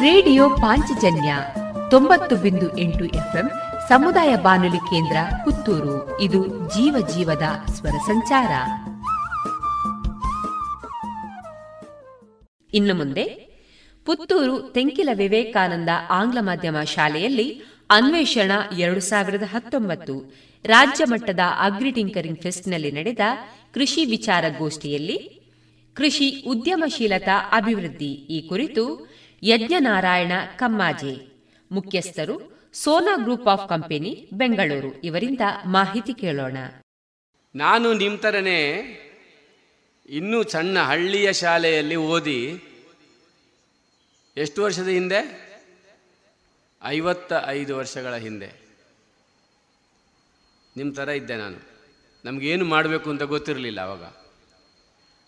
Radio Panchajanya ತೊಂಬತ್ತು ಬಿಂದು ಎಂಟು ಎಫ್ಎಂ ಸಮುದಾಯ ಬಾನುಲಿ ಕೇಂದ್ರ ಪುತ್ತೂರು. ಇದು ಜೀವ ಜೀವದ ಸ್ವರ ಸಂಚಾರ. ಇನ್ನು ಮುಂದೆ ಪುತ್ತೂರು ತೆಂಕಿಲ ವಿವೇಕಾನಂದ ಆಂಗ್ಲ ಮಾಧ್ಯಮ ಶಾಲೆಯಲ್ಲಿ ಅನ್ವೇಷಣ ಎರಡು ಸಾವಿರದ ಹತ್ತೊಂಬತ್ತು ರಾಜ್ಯ ಮಟ್ಟದ ಅಗ್ರಿ ಟಿಂಕರಿಂಗ್ ಫೆಸ್ಟ್ನಲ್ಲಿ ನಡೆದ ಕೃಷಿ ವಿಚಾರಗೋಷ್ಠಿಯಲ್ಲಿ ಕೃಷಿ ಉದ್ಯಮಶೀಲತಾ ಅಭಿವೃದ್ಧಿ ಈ ಕುರಿತು ಯಜ್ಞನಾರಾಯಣ ಕಮ್ಮಾಜೆ. ಮುಖ್ಯಸ್ಥರು Sona group of company, Bengaluru. ಇವರಿಂದ ಮಾಹಿತಿ ಕೇಳೋಣ. ನಾನು ನಿಮ್ಮ ಥರನೇ ಇನ್ನೂ ಸಣ್ಣ ಹಳ್ಳಿಯ ಶಾಲೆಯಲ್ಲಿ ಓದಿ ಎಷ್ಟು ವರ್ಷದ ಹಿಂದೆ? ಐವತ್ತ ಐದು ವರ್ಷಗಳ ಹಿಂದೆ. ನಿಮ್ಮ ಥರ ಇದ್ದೆ ನಾನು. ನಮಗೇನು ಮಾಡಬೇಕು ಅಂತ ಗೊತ್ತಿರಲಿಲ್ಲ ಅವಾಗ.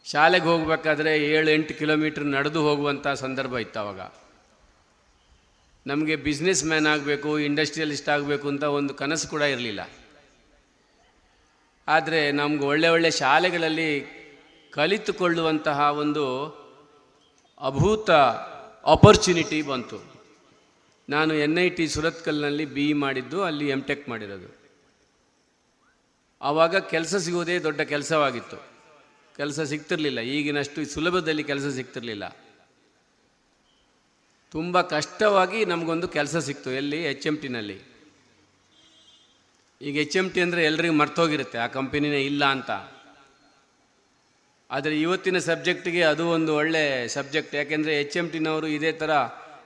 ಶಾಲೆಗೆ ಹೋಗಬೇಕಾದ್ರೆ ಏಳು ಎಂಟು ಕಿಲೋಮೀಟ್ರ್ ನಡೆದು ಹೋಗುವಂಥ ಸಂದರ್ಭ ಇತ್ತು ಅವಾಗ. ನಮಗೆ ಬಿಸ್ನೆಸ್ ಮ್ಯಾನ್ ಆಗಬೇಕು ಇಂಡಸ್ಟ್ರಿಯಲಿಸ್ಟ್ ಆಗಬೇಕು ಅಂತ ಒಂದು ಕನಸು ಕೂಡ ಇರಲಿಲ್ಲ. ಆದರೆ ನಮ್ಗೆ ಒಳ್ಳೆ ಒಳ್ಳೆ ಶಾಲೆಗಳಲ್ಲಿ ಕಲಿತುಕೊಳ್ಳುವಂತಹ ಒಂದು ಅಭೂತ ಆಪರ್ಚುನಿಟಿ ಬಂತು. ನಾನು ಎನ್ ಐ ಟಿ ಸುರತ್ಕಲ್ನಲ್ಲಿ ಬಿ ಇ ಮಾಡಿದ್ದು, ಅಲ್ಲಿ ಎಂ ಟೆಕ್ ಮಾಡಿರೋದು. ಆವಾಗ ಕೆಲಸ ಸಿಗೋದೇ ದೊಡ್ಡ ಕೆಲಸವಾಗಿತ್ತು. ಕೆಲಸ ಸಿಗ್ತಿರಲಿಲ್ಲ. ಈಗಿನಷ್ಟು ಸುಲಭದಲ್ಲಿ ಕೆಲಸ ಸಿಗ್ತಿರಲಿಲ್ಲ. ತುಂಬ ಕಷ್ಟವಾಗಿ ನಮಗೊಂದು ಕೆಲಸ ಸಿಕ್ತು ಎಲ್ಲಿ? ಎಚ್ ಎಂ ಟಿನಲ್ಲಿ ಈಗ ಎಚ್ ಎಂ ಟಿ ಅಂದರೆ ಎಲ್ರಿಗೂ ಮರ್ತೋಗಿರುತ್ತೆ. ಆ ಕಂಪನಿನೇ ಇಲ್ಲ ಅಂತ. ಆದರೆ ಇವತ್ತಿನ ಸಬ್ಜೆಕ್ಟಿಗೆ ಅದು ಒಂದು ಒಳ್ಳೆ ಸಬ್ಜೆಕ್ಟ್. ಯಾಕೆಂದರೆ ಎಚ್ ಎಂ ಟಿನವರು ಇದೇ ಥರ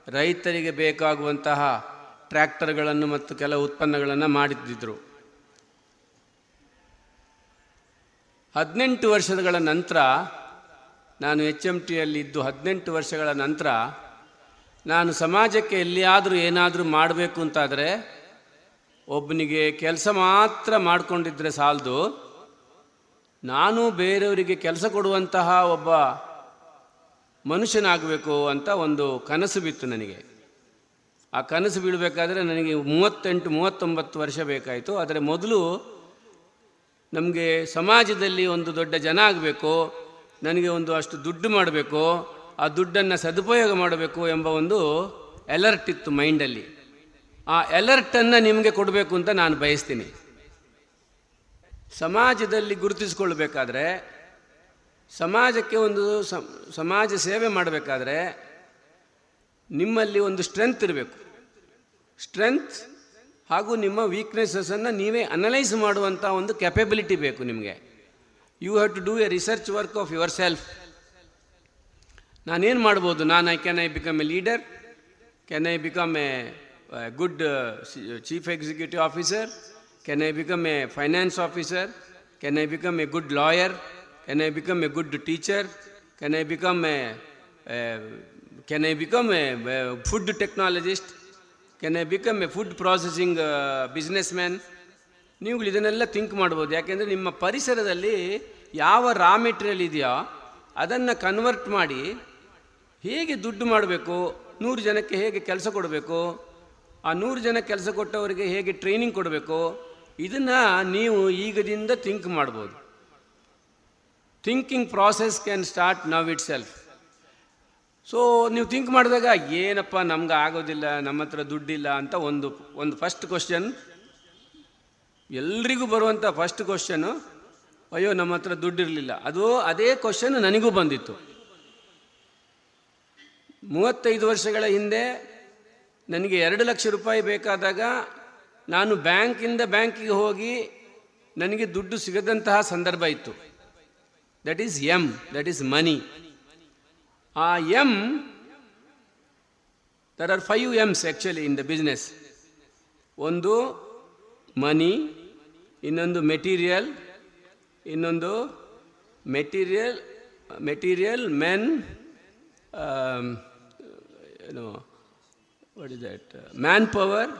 ರೈತರಿಗೆ ಬೇಕಾಗುವಂತಹ ಟ್ರ್ಯಾಕ್ಟರ್ಗಳನ್ನು ಮತ್ತು ಕೆಲವು ಉತ್ಪನ್ನಗಳನ್ನು ಮಾಡಿದ್ದಿದ್ರು. ಹದಿನೆಂಟು ವರ್ಷಗಳ ನಂತರ, ನಾನು ಎಚ್ ಎಂ ಟಿಯಲ್ಲಿದ್ದು ಹದಿನೆಂಟು ವರ್ಷಗಳ ನಂತರ, ನಾನು ಸಮಾಜಕ್ಕೆ ಎಲ್ಲಿಯಾದರೂ ಏನಾದರೂ ಮಾಡಬೇಕು ಅಂತಾದರೆ, ಒಬ್ಬನಿಗೆ ಕೆಲಸ ಮಾತ್ರ ಮಾಡಿಕೊಂಡಿದ್ರೆ ಸಾಲದು, ನಾನು ಬೇರೆಯವರಿಗೆ ಕೆಲಸ ಕೊಡುವಂತಹ ಒಬ್ಬ ಮನುಷ್ಯನಾಗಬೇಕು ಅಂತ ಒಂದು ಕನಸು ಬಿತ್ತು ನನಗೆ. ಆ ಕನಸು ಬೀಳಬೇಕಾದ್ರೆ ನನಗೆ ಮೂವತ್ತೆಂಟು, ಮೂವತ್ತೊಂಬತ್ತು ವರ್ಷ ಬೇಕಾಯಿತು. ಆದರೆ ಮೊದಲು ನಮಗೆ ಸಮಾಜದಲ್ಲಿ ಒಂದು ದೊಡ್ಡ ಜನ ಆಗಬೇಕು, ನನಗೆ ಒಂದು ಅಷ್ಟು ದುಡ್ಡು ಮಾಡಬೇಕು, ಆ ದುಡ್ಡನ್ನು ಸದುಪಯೋಗ ಮಾಡಬೇಕು ಎಂಬ ಒಂದು ಎಲರ್ಟ್ ಇತ್ತು ಮೈಂಡಲ್ಲಿ. ಆ ಎಲರ್ಟನ್ನು ನಿಮಗೆ ಕೊಡಬೇಕು ಅಂತ ನಾನು ಬಯಸ್ತೀನಿ. ಸಮಾಜದಲ್ಲಿ ಗುರುತಿಸ್ಕೊಳ್ಬೇಕಾದ್ರೆ, ಸಮಾಜಕ್ಕೆ ಒಂದು ಸಮಾಜ ಸೇವೆ ಮಾಡಬೇಕಾದ್ರೆ ನಿಮ್ಮಲ್ಲಿ ಒಂದು ಸ್ಟ್ರೆಂತ್ ಇರಬೇಕು. ಸ್ಟ್ರೆಂತ್ ಹಾಗೂ ನಿಮ್ಮ ವೀಕ್ನೆಸಸನ್ನು ನೀವೇ ಅನಲೈಸ್ ಮಾಡುವಂಥ ಒಂದು ಕೆಪಬಿಲಿಟಿ ಬೇಕು ನಿಮಗೆ. You have to do a research work of yourself ನಾನೇನು ಮಾಡ್ಬೋದು? ನಾನು I can I become a leader can I become a good chief executive officer can I become a finance officer can I become a good lawyer can I become a good teacher can I become a can I become a food technologist can I become a food processing businessman ನೀವುಗಳು ಇದನ್ನೆಲ್ಲ think ಮಾಡ್ಬೋದು. ಯಾಕೆಂದರೆ ನಿಮ್ಮ ಪರಿಸರದಲ್ಲಿ ಯಾವ raw material ಇದೆಯೋ ಅದನ್ನು convert ಮಾಡಿ ಹೇಗೆ ದುಡ್ಡು ಮಾಡಬೇಕು, ನೂರು ಜನಕ್ಕೆ ಹೇಗೆ ಕೆಲಸ ಕೊಡಬೇಕು, ಆ ನೂರು ಜನ ಕೆಲಸ ಕೊಟ್ಟವರಿಗೆ ಹೇಗೆ ಟ್ರೈನಿಂಗ್ ಕೊಡಬೇಕು, ಇದನ್ನು ನೀವು ಈಗದಿಂದ ಥಿಂಕ್ ಮಾಡ್ಬೋದು. Thinking process can start now itself so ನೀವು ಥಿಂಕ್ ಮಾಡಿದಾಗ, ಏನಪ್ಪ ನಮ್ಗೆ ಆಗೋದಿಲ್ಲ, ನಮ್ಮ ಹತ್ರ ದುಡ್ಡಿಲ್ಲ ಅಂತ ಒಂದು ಒಂದು ಫಸ್ಟ್ ಕ್ವಶನ್ ಎಲ್ರಿಗೂ ಬರುವಂಥ ಫಸ್ಟ್ ಕ್ವಶನು ಅಯ್ಯೋ, ನಮ್ಮ ಹತ್ರ ದುಡ್ಡಿರಲಿಲ್ಲ. ಅದು ಅದೇ ಕ್ವಶನ್ ನನಗೂ ಬಂದಿತ್ತು. ಮೂವತ್ತೈದು ವರ್ಷಗಳ ಹಿಂದೆ ನನಗೆ ಎರಡು ಲಕ್ಷ ರೂಪಾಯಿ ಬೇಕಾದಾಗ, ನಾನು ಬ್ಯಾಂಕಿಂದ ಬ್ಯಾಂಕಿಗೆ ಹೋಗಿ ನನಗೆ ದುಡ್ಡು ಸಿಗದಂತಹ ಸಂದರ್ಭ ಇತ್ತು. That is M that is money ಆ M there are five Ms actually in the business ಒಂದು ಮನಿ ಇನ್ನೊಂದು ಮೆಟೀರಿಯಲ್ ಇನ್ನೊಂದು ಮೆಟೀರಿಯಲ್ ಮೆಟೀರಿಯಲ್ ಮೆನ್ ಏನು what is that man power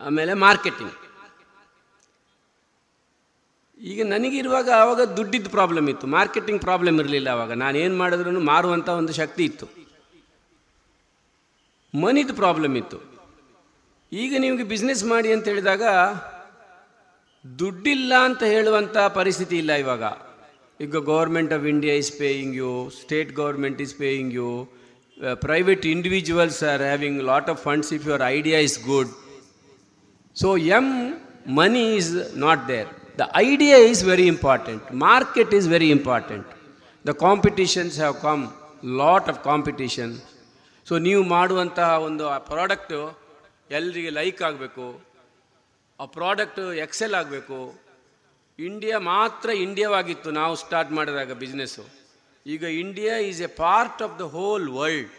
ಆಮೇಲೆ ಮಾರ್ಕೆಟಿಂಗ್ ಈಗ ನನಗಿರುವಾಗ ಆವಾಗ ದುಡ್ಡಿದ್ದು ಪ್ರಾಬ್ಲಮ್ ಇತ್ತು. ಮಾರ್ಕೆಟಿಂಗ್ ಪ್ರಾಬ್ಲಮ್ ಇರಲಿಲ್ಲ ಆವಾಗ ನಾನು ಏನು ಮಾಡಿದ್ರೂ ಮಾರುವಂಥ ಒಂದು ಶಕ್ತಿ ಇತ್ತು. ಮನಿದು ಪ್ರಾಬ್ಲಮ್ ಇತ್ತು. ಈಗ ನಿಮಗೆ ಬಿಸ್ನೆಸ್ ಮಾಡಿ ಅಂತ ಹೇಳಿದಾಗ ದುಡ್ಡಿಲ್ಲ ಅಂತ ಹೇಳುವಂಥ ಪರಿಸ್ಥಿತಿ ಇಲ್ಲ ಇವಾಗ. ಈಗ government of India is paying you state government is paying you private individuals are having lot of funds if your idea is good so M money is not there. The idea is very important. Market is very important. The competitions have come, lot of competition. So ನೀವು ಮಾಡುವಂತಹ ಒಂದು ಆ product ಎಲ್ಲರಿಗೆ like ಆಗಬೇಕು. ಆ product Excel ಆಗಬೇಕು. India ಮಾತ್ರ ಇಂಡಿಯಾವಾಗಿತ್ತು ನಾವು ಸ್ಟಾರ್ಟ್ ಮಾಡಿದಾಗ ಬಿಸ್ನೆಸ್ಸು ಈಗ India is a part of the whole world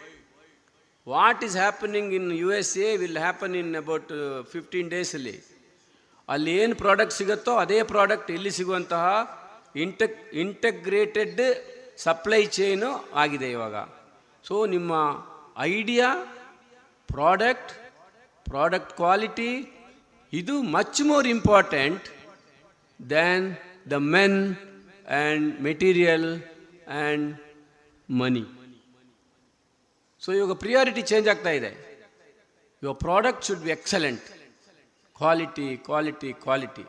what is happening in U S A will happen in about fifteen ಡೇಸಲ್ಲಿ ಅಲ್ಲಿ ಏನು ಪ್ರಾಡಕ್ಟ್ ಸಿಗುತ್ತೋ ಅದೇ ಪ್ರಾಡಕ್ಟ್ ಇಲ್ಲಿ ಸಿಗುವಂತಹ ಇಂಟೆಕ್ ಇಂಟಗ್ರೇಟೆಡ್ ಸಪ್ಲೈ ಚೈನು ಆಗಿದೆ ಇವಾಗ. ಸೊ ನಿಮ್ಮ ಐಡಿಯಾ ಪ್ರಾಡಕ್ಟ್ ಪ್ರಾಡಕ್ಟ್ ಕ್ವಾಲಿಟಿ ಇದು much more important than the men and material and money so ಇವಾಗ ಪ್ರಿಯಾರಿಟಿ ಚೇಂಜ್ ಆಗ್ತಾ ಇದೆ. Your product should be excellent quality quality quality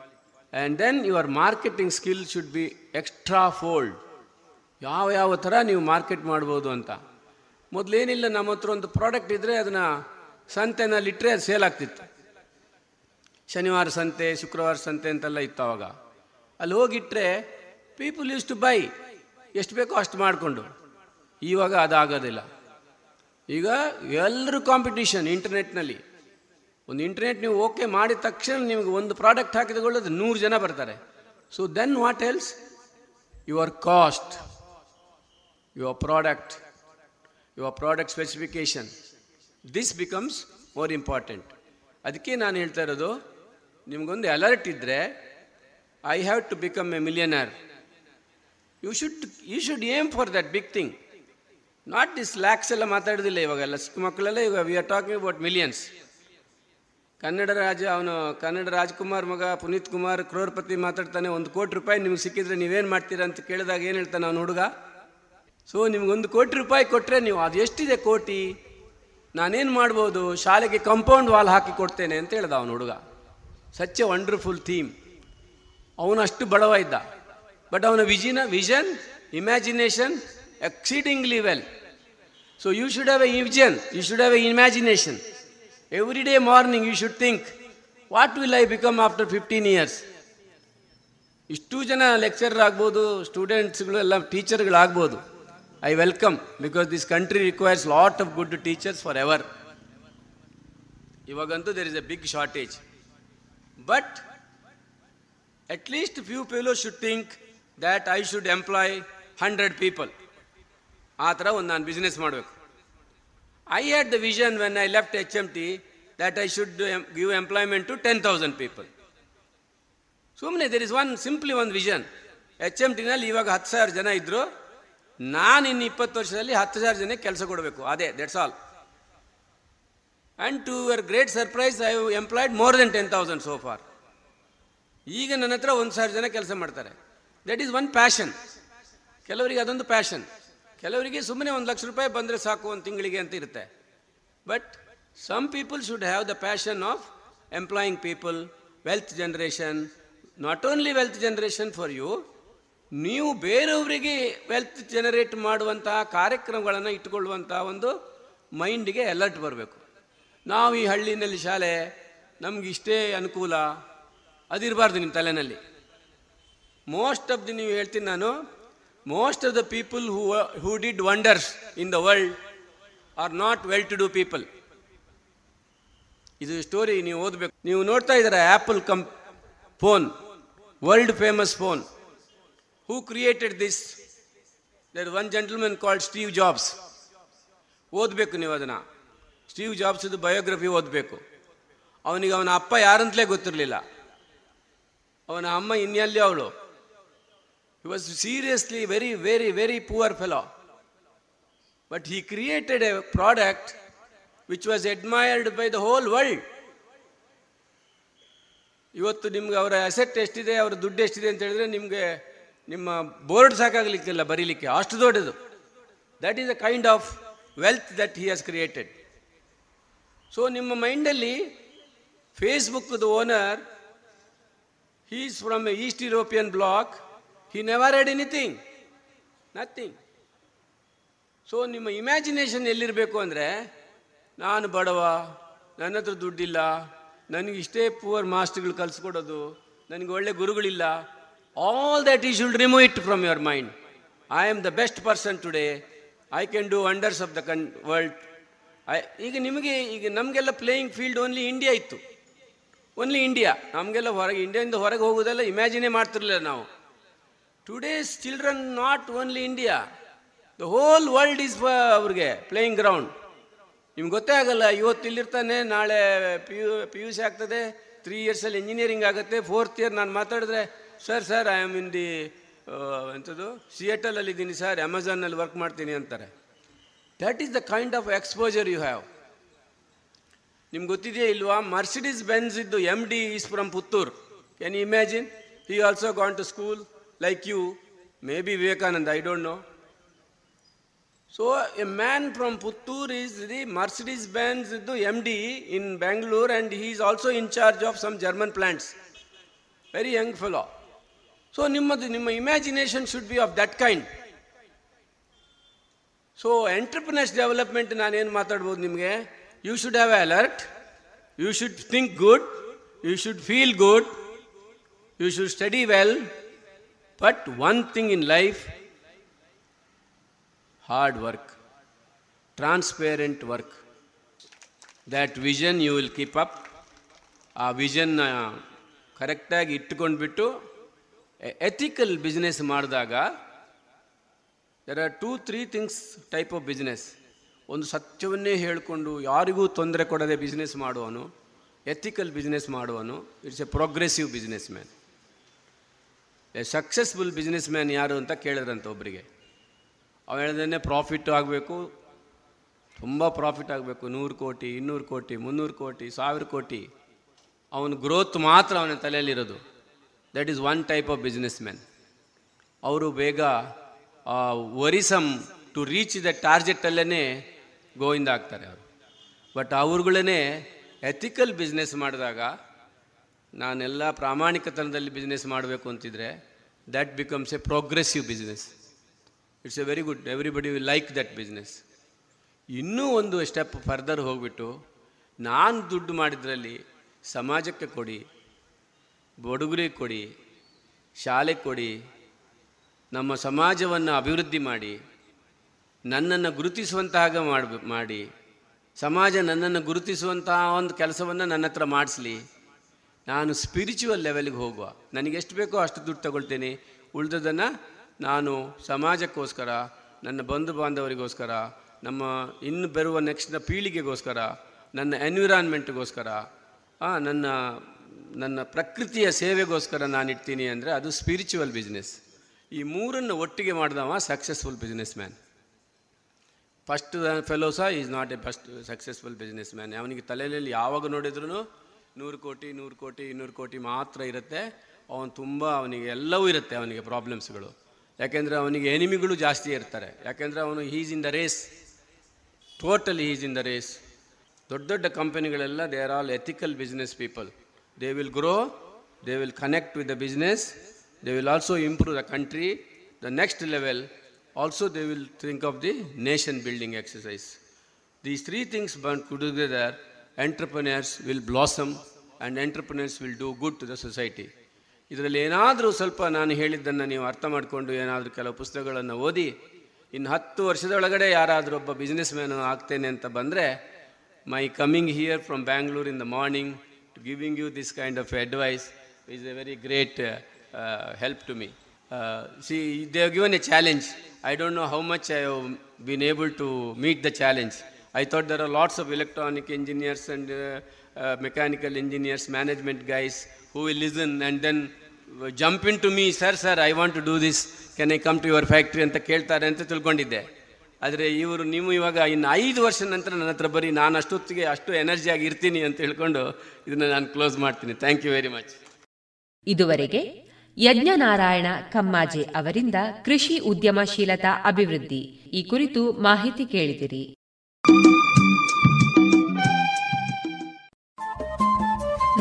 and then your marketing skill should be extra fold ಯಾವ ಯಾವ ಥರ ನೀವು market ಮಾಡ್ಬೋದು ಅಂತ. ಮೊದಲೇನಿಲ್ಲ ನಮ್ಮ ಹತ್ರ ಒಂದು ಪ್ರಾಡಕ್ಟ್ ಇದ್ದರೆ ಅದನ್ನು ಸಂತೆನಲ್ಲಿ ಇಟ್ಟರೆ ಅದು ಸೇಲ್ ಆಗ್ತಿತ್ತು. ಶನಿವಾರ ಸಂತೆ, ಶುಕ್ರವಾರ ಸಂತೆ ಅಂತೆಲ್ಲ ಇತ್ತು ಅವಾಗ. ಅಲ್ಲಿ ಹೋಗಿಟ್ರೆ ಪೀಪಲ್ ಯೂಸ್ ಟು ಬೈ ಎಷ್ಟು ಬೇಕೋ ಅಷ್ಟು ಮಾಡಿಕೊಂಡು. ಇವಾಗ ಅದಾಗೋದಿಲ್ಲ. ಈಗ ಎಲ್ಲರೂ ಕಾಂಪಿಟೀಷನ್ ಇಂಟರ್ನೆಟ್ನಲ್ಲಿ ಒಂದು ಇಂಟರ್ನೆಟ್ ನೀವು ಓಕೆ ಮಾಡಿದ ತಕ್ಷಣ ನಿಮಗೆ ಒಂದು ಪ್ರಾಡಕ್ಟ್ ಹಾಕಿದಗೊಳ್ಳೋದು ನೂರು ಜನ ಬರ್ತಾರೆ. So then what else your cost your product your product specification this becomes more important ಅದಕ್ಕೆ ನಾನು ಹೇಳ್ತಾ ಇರೋದು, ನಿಮಗೊಂದು ಅಲರ್ಟ್ ಇದ್ದರೆ I have to become a millionaire you should you should aim for that big thing not this lakhs ಎಲ್ಲ ಮಾತಾಡೋದಿಲ್ಲ ಇವಾಗೆಲ್ಲ. ಚಿಕ್ಕ ಮಕ್ಕಳೆಲ್ಲ ಇವಾಗ we are talking about millions Kannada Raja, ಅವನು ಕನ್ನಡ ರಾಜ್ಕುಮಾರ್ ಮಗ, ಪುನೀತ್ ಕುಮಾರ್, ಕ್ರೋರ್ಪತಿ ಮಾತಾಡ್ತಾನೆ, ಒಂದು ಕೋಟಿ ರೂಪಾಯಿ ನಿಮ್ಗೆ ಸಿಕ್ಕಿದ್ರೆ ನೀವೇನು ಮಾಡ್ತೀರಾ ಅಂತ ಕೇಳಿದಾಗ ಏನು ಹೇಳ್ತಾನೆ ಅವನು ಹುಡುಗ? ಸೊ ನಿಮ್ಗೊಂದು ಕೋಟಿ ರೂಪಾಯಿ ಕೊಟ್ಟರೆ ನೀವು ಅದು ಎಷ್ಟಿದೆ ಕೋಟಿ? ನಾನೇನು ಮಾಡ್ಬೋದು? ಶಾಲೆಗೆ ಕಂಪೌಂಡ್ ವಾಲ್ ಹಾಕಿ ಕೊಡ್ತೇನೆ ಅಂತ ಹೇಳ್ದ ಅವನು ಹುಡುಗ. ಸಚ್ ಎ ವಂಡರ್ಫುಲ್ ಥೀಮ್ ಅವನು ಬಡವ ಇದ್ದ. ಬಟ್ ಅವನ ವಿಜಿನ vision imagination exceedingly well so you should have a vision you should have a imagination every day morning you should think what will I become after fifteen years ಇಷ್ಟು ಜನ lecturer ಆಗ್ಬೋದು ಸ್ಟೂಡೆಂಟ್ಸ್ಗಳು ಎಲ್ಲ ಟೀಚರ್ಗಳಾಗ್ಬೋದು I welcome because this country requires lot of good teachers forever ಇವಾಗಂತೂ there is a big shortage but at least few people should think that I should employ hundred people ಆ ಥರ ಒಂದು ನಾನು ಬಿಸ್ನೆಸ್ ಮಾಡಬೇಕು. I had vision when I left H M T that I should give employment to ten thousand people ಸುಮ್ಮನೆ there is one simply ಒಂದು vision H M ಟಿನಲ್ಲಿ ಇವಾಗ ಹತ್ತು ಸಾವಿರ ಜನ ಇದ್ದರು ನಾನು ಇನ್ನು ಇಪ್ಪತ್ತು ವರ್ಷದಲ್ಲಿ ಹತ್ತು ಸಾವಿರ ಜನಕ್ಕೆ ಕೆಲಸ ಕೊಡಬೇಕು. ಅದೇ that's all and to your great surprise I employed more than ten thousand so far ಈಗ ನನ್ನ ಹತ್ರ ಒಂದು ಸಾವಿರ ಜನ ಕೆಲಸ ಮಾಡ್ತಾರೆ. ದಟ್ ಈಸ್ ಒನ್ ಪ್ಯಾಷನ್ ಕೆಲವರಿಗೆ ಅದೊಂದು ಪ್ಯಾಷನ್ ಕೆಲವರಿಗೆ ಸುಮ್ಮನೆ ಒಂದು ಲಕ್ಷ ರೂಪಾಯಿ ಬಂದರೆ ಸಾಕು ಒಂದು ತಿಂಗಳಿಗೆ ಅಂತ ಇರುತ್ತೆ. But some people should have the passion of employing people wealth generation not only wealth generation for you ನೀವು ಬೇರೆಯವರಿಗೆ ವೆಲ್ತ್ ಜನರೇಟ್ ಮಾಡುವಂತಹ ಕಾರ್ಯಕ್ರಮಗಳನ್ನು ಇಟ್ಟುಕೊಳ್ಳುವಂಥ ಒಂದು ಮೈಂಡಿಗೆ ಅಲರ್ಟ್ ಬರಬೇಕು. ನಾವು ಈ ಹಳ್ಳಿನಲ್ಲಿ ಶಾಲೆ, ನಮ್ಗೆ ಇಷ್ಟೇ ಅನುಕೂಲ, ಅದಿರಬಾರ್ದು ನಿಮ್ಮ ತಲೆನಲ್ಲಿ. ಮೋಸ್ಟ್ ಆಫ್ ದಿ ನೀವು ಹೇಳ್ತೀನಿ ನಾನು most of the people who who did wonders in the world are not well to do people ಇದು ಸ್ಟೋರಿ ನೀವು ಓದಬೇಕು. ನೀವು ನೋಡ್ತಾ ಇದ್ದೀರಾ Apple ಕಂಪ್ phone world famous phone who created this there one gentleman called Steve Jobs ಓದಬೇಕು ನೀವು ಅದನ್ನು. Steve ಜಾಬ್ಸ್ದು biography ಓದಬೇಕು. ಅವನಿಗೆ ಅವನ ಅಪ್ಪ ಯಾರಂತಲೇ ಗೊತ್ತಿರಲಿಲ್ಲ. ಅವನ ಅಮ್ಮ ಇನ್ನೆಲ್ಲಿ ಅವಳು? He was seriously very very very poor fellow but he created a product which was admired by the whole world ಇವತ್ತು ನಿಮ್ಗೆ ಅವರ ಅಸೆಟ್ ಎಷ್ಟಿದೆ, ಅವರ ದುಡ್ಡು ಎಷ್ಟಿದೆ ಅಂತ ಹೇಳಿದ್ರೆ ನಿಮಗೆ ನಿಮ್ಮ ಬೋರ್ಡ್ ಸಾಕಾಗಲಿಕ್ಕಿಲ್ಲ ಬರೀಲಿಕ್ಕೆ. ಅಷ್ಟು ದೊಡ್ಡದು. That is a kind of wealth that he has created so ನಿಮ್ಮ ಮೈಂಡಲ್ಲಿ ಫೇಸ್ಬುಕ್ದು owner he from East European bloc. He never had anything. Nothing. So ನಿಮ್ಮ ಇಮ್ಯಾಜಿನೇಷನ್ ಎಲ್ಲಿರಬೇಕು ಅಂದರೆ, ನಾನು ಬಡವ, ನನ್ನ ಹತ್ರ ದುಡ್ಡಿಲ್ಲ, ನನಗೆ ಇಷ್ಟೇ ಪೂವರ್ ಮಾಸ್ಟರ್ಗಳು ಕಲಿಸ್ಕೊಡೋದು, ನನಗೆ ಒಳ್ಳೆ ಗುರುಗಳಿಲ್ಲ ಆಲ್ ದ್ಯಾಟ್ ಈ should remove it from your mind I am the best person today I can do wonders of the ಕನ್ ವರ್ಲ್ಡ್ ಐ ಈಗ ನಿಮಗೆ, ಈಗ ನಮಗೆಲ್ಲ ಪ್ಲೇಯಿಂಗ್ ಫೀಲ್ಡ್ ಓನ್ಲಿ ಇಂಡಿಯಾ ಇತ್ತು. ಓನ್ಲಿ ಇಂಡಿಯಾ ನಮಗೆಲ್ಲ ಹೊರಗೆ ಇಂಡಿಯಾದಿಂದ ಹೊರಗೆ ಹೋಗೋದೆಲ್ಲ ಇಮ್ಯಾಜಿನೇ ಮಾಡ್ತಿರ್ಲಿಲ್ಲ ನಾವು. Today's children not only India the whole world is ಅವ್ರಿಗೆ ಪ್ಲೇಯಿಂಗ್ ಗ್ರೌಂಡ್ ನಿಮ್ಗೆ ಗೊತ್ತೇ ಆಗಲ್ಲ, ಇವತ್ತು ಇಲ್ಲಿರ್ತಾನೆ, ನಾಳೆ P U P U C ಆಗ್ತದೆ ತ್ರೀ ಇಯರ್ಸಲ್ಲಿ ಇಂಜಿನಿಯರಿಂಗ್ ಆಗುತ್ತೆ ಫೋರ್ತ್ ಇಯರ್ ನಾನು ಮಾತಾಡಿದ್ರೆ sir sir I am in the ಎಂಥದ್ದು ಸಿಯೇಟಲಲ್ಲಿ ಇದ್ದೀನಿ ಸರ್ ಅಮೆಝಾನಲ್ಲಿ ವರ್ಕ್ ಮಾಡ್ತೀನಿ, ಅಂತಾರೆ. That is the kind of exposure you have ನಿಮ್ಗೆ ಗೊತ್ತಿದೆಯಾ ಇಲ್ವಾ? ಮರ್ಸಿಡೀಸ್ ಬೆನ್ಸ್ ಇದ್ದು M D is from Puttur can imagine he also gone to school B Vivekananda I don't know so a man from Puttur is the Mercedes Benz ಇದ್ದು M D in Bangalore and he is also in charge of some German plants very young fellow so ನಿಮ್ಮದು ನಿಮ್ಮ imagination should be of that kind so entrepreneurs development ನಾನೇನು ಮಾತಾಡ್ಬೋದು ನಿಮಗೆ you should have alert you should think good you should feel good you should study well but one thing in life hard work transparent work that vision you will keep up ಆ vision ಕರೆಕ್ಟಾಗಿ ಇಟ್ಟುಕೊಂಡ್ಬಿಟ್ಟು ethical business ಮಾಡಿದಾಗ there are two three things type of business ಒಂದು ಸತ್ಯವನ್ನೇ ಹೇಳಿಕೊಂಡು ಯಾರಿಗೂ ತೊಂದರೆ ಕೊಡದೆ ಬಿಸ್ನೆಸ್ ಮಾಡುವನು ಎಥಿಕಲ್ ಬಿಸ್ನೆಸ್ ಮಾಡುವನು it's a progressive businessman successful businessman ಯಾರು ಅಂತ ಕೇಳಿದ್ರಂತ ಒಬ್ಬರಿಗೆ ಅವ ಹೇಳಿದ್ರೆ ಪ್ರಾಫಿಟ್ ಆಗಬೇಕು, ತುಂಬ ಪ್ರಾಫಿಟ್ ಆಗಬೇಕು. ನೂರು ಕೋಟಿ, ಇನ್ನೂರು ಕೋಟಿ, ಮುನ್ನೂರು ಕೋಟಿ, ಸಾವಿರ ಕೋಟಿ. ಅವನ ಗ್ರೋತ್ ಮಾತ್ರ ಅವನ ತಲೆಯಲ್ಲಿರೋದು. That is one type of businessman ಅವರು ಬೇಗ ವರಿಸಮ್ ಟು ರೀಚ್ ದ ಟಾರ್ಗೆಟಲ್ಲೇ ಗೋವಿಂದ ಆಗ್ತಾರೆ ಅವರು. ಬಟ್ ಅವ್ರುಗಳೇ ಎಥಿಕಲ್ ಬಿಸ್ನೆಸ್ ಮಾಡಿದಾಗ ನಾನೆಲ್ಲ ಪ್ರಾಮಾಣಿಕತನದಲ್ಲಿ ಬಿಸ್ನೆಸ್ ಮಾಡಬೇಕು ಅಂತಿದ್ರೆ that becomes a progressive business it's a very good everybody will like that business ಇನ್ನೂ ಒಂದು ಸ್ಟೆಪ್ ಫರ್ದರ್ ಹೋಗ್ಬಿಟ್ಟು, ನಾನು ದುಡ್ಡು ಮಾಡಿದ್ರಲ್ಲಿ ಸಮಾಜಕ್ಕೆ ಕೊಡಿ ಬಡುಗರಿಗೆ ಕೊಡಿ, ಶಾಲೆ ಕೊಡಿ, ನಮ್ಮ ಸಮಾಜವನ್ನು ಅಭಿವೃದ್ಧಿ ಮಾಡಿ, ನನ್ನನ್ನು ಗುರುತಿಸುವಂತಹ ಮಾಡಿ ಮಾಡಿ, ಸಮಾಜ ನನ್ನನ್ನು ಗುರುತಿಸುವಂತಹ ಒಂದು ಕೆಲಸವನ್ನು ನನ್ನ ಹತ್ರ ಮಾಡಿಸ್ಲಿ. ನಾನು ಸ್ಪಿರಿಚುವಲ್ ಲೆವೆಲ್ಗೆ ಹೋಗುವ. ನನಗೆ ಎಷ್ಟು ಬೇಕೋ ಅಷ್ಟು ದುಡ್ಡು ತಗೊಳ್ತೇನೆ. ಉಳಿದದನ್ನು ನಾನು ಸಮಾಜಕ್ಕೋಸ್ಕರ, ನನ್ನ ಬಂಧು ಬಾಂಧವರಿಗೋಸ್ಕರ, ನಮ್ಮ ಇನ್ನು ಬರುವ ನೆಕ್ಸ್ಟ್ ಪೀಳಿಗೆಗೋಸ್ಕರ, ನನ್ನ ಎನ್ವಿರಾನ್ಮೆಂಟ್ಗೋಸ್ಕರ ನನ್ನ ನನ್ನ ಪ್ರಕೃತಿಯ ಸೇವೆಗೋಸ್ಕರ ನಾನು ಇಡ್ತೀನಿ ಅಂದರೆ ಅದು ಸ್ಪಿರಿಚುವಲ್ ಬಿಸ್ನೆಸ್ ಈ ಮೂರನ್ನು ಒಟ್ಟಿಗೆ ಮಾಡಿದವ successful businessman first fellows is not a first successful businessman ಅವನಿಗೆ ತಲೆಯಲ್ಲಿ ಯಾವಾಗ ನೋಡಿದ್ರು ನೂರು ಕೋಟಿ ನೂರು ಕೋಟಿ ಇನ್ನೂರು ಕೋಟಿ ಮಾತ್ರ ಇರುತ್ತೆ. ಅವನು ತುಂಬ ಅವನಿಗೆ ಎಲ್ಲವೂ ಇರುತ್ತೆ ಅವನಿಗೆ ಪ್ರಾಬ್ಲಮ್ಸ್ಗಳು ಯಾಕೆಂದರೆ ಅವನಿಗೆ ಎನಿಮಿಗಳು ಜಾಸ್ತಿ ಇರ್ತಾರೆ. ಯಾಕೆಂದರೆ ಅವನು is in the race totally is in the race ದೊಡ್ಡ ದೊಡ್ಡ ಕಂಪನಿಗಳೆಲ್ಲ they are all ethical business people they will grow they will connect with the business they will also improve the country the next level also they will think of the nation building exercise. These three things bound together, entrepreneurs will blossom and entrepreneurs will do good to the society ಇದರಲ್ಲಿ ಏನಾದರೂ ಸ್ವಲ್ಪ ನಾನು ಹೇಳಿದ್ದನ್ನು ನೀವು ಅರ್ಥ ಮಾಡಿಕೊಂಡು ಏನಾದರೂ ಕೆಲವು ಪುಸ್ತಕಗಳನ್ನು ಓದಿ, ಇನ್ನು ಹತ್ತು ವರ್ಷದೊಳಗಡೆ ಯಾರಾದರೂ ಒಬ್ಬ ಬಿಸ್ನೆಸ್ ಮ್ಯಾನು ಆಗ್ತೇನೆ ಅಂತ ಬಂದರೆ my coming here from Bangalore in the morning to giving you this kind of advice is a very great help to me see they have given a challenge I don't know how much I have been able to meet the challenge. I thought there are lots of electronic engineers and uh, uh, mechanical engineers, management guys who will listen and then jump into me, sir, sir, I want to do this. Can I come to your factory ಅಂತ ಕೇಳ್ತಾರೆ ಅಂತ ತಿಳ್ಕೊಂಡಿದ್ದೆ ಆದರೆ ಇವರು ನೀವು ಇವಾಗ ಇನ್ನು ಐದು ವರ್ಷ ನಂತರ ನನ್ನ ಹತ್ರ ಬರೀ ನಾನು ಅಷ್ಟೊತ್ತಿಗೆ ಅಷ್ಟು ಎನರ್ಜಿಯಾಗಿ ಇರ್ತೀನಿ ಅಂತ ಹೇಳ್ಕೊಂಡು ಇದನ್ನು ನಾನು ಕ್ಲೋಸ್ ಮಾಡ್ತೀನಿ ಥ್ಯಾಂಕ್ ಯು ವೆರಿ ಮಚ್ ಇದುವರೆಗೆ ಯಜ್ಞನಾರಾಯಣ ಕಮ್ಮಾಜೆ ಅವರಿಂದ ಕೃಷಿ ಉದ್ಯಮಶೀಲತಾ ಅಭಿವೃದ್ಧಿ ಈ ಕುರಿತು ಮಾಹಿತಿ ಕೇಳಿದಿರಿ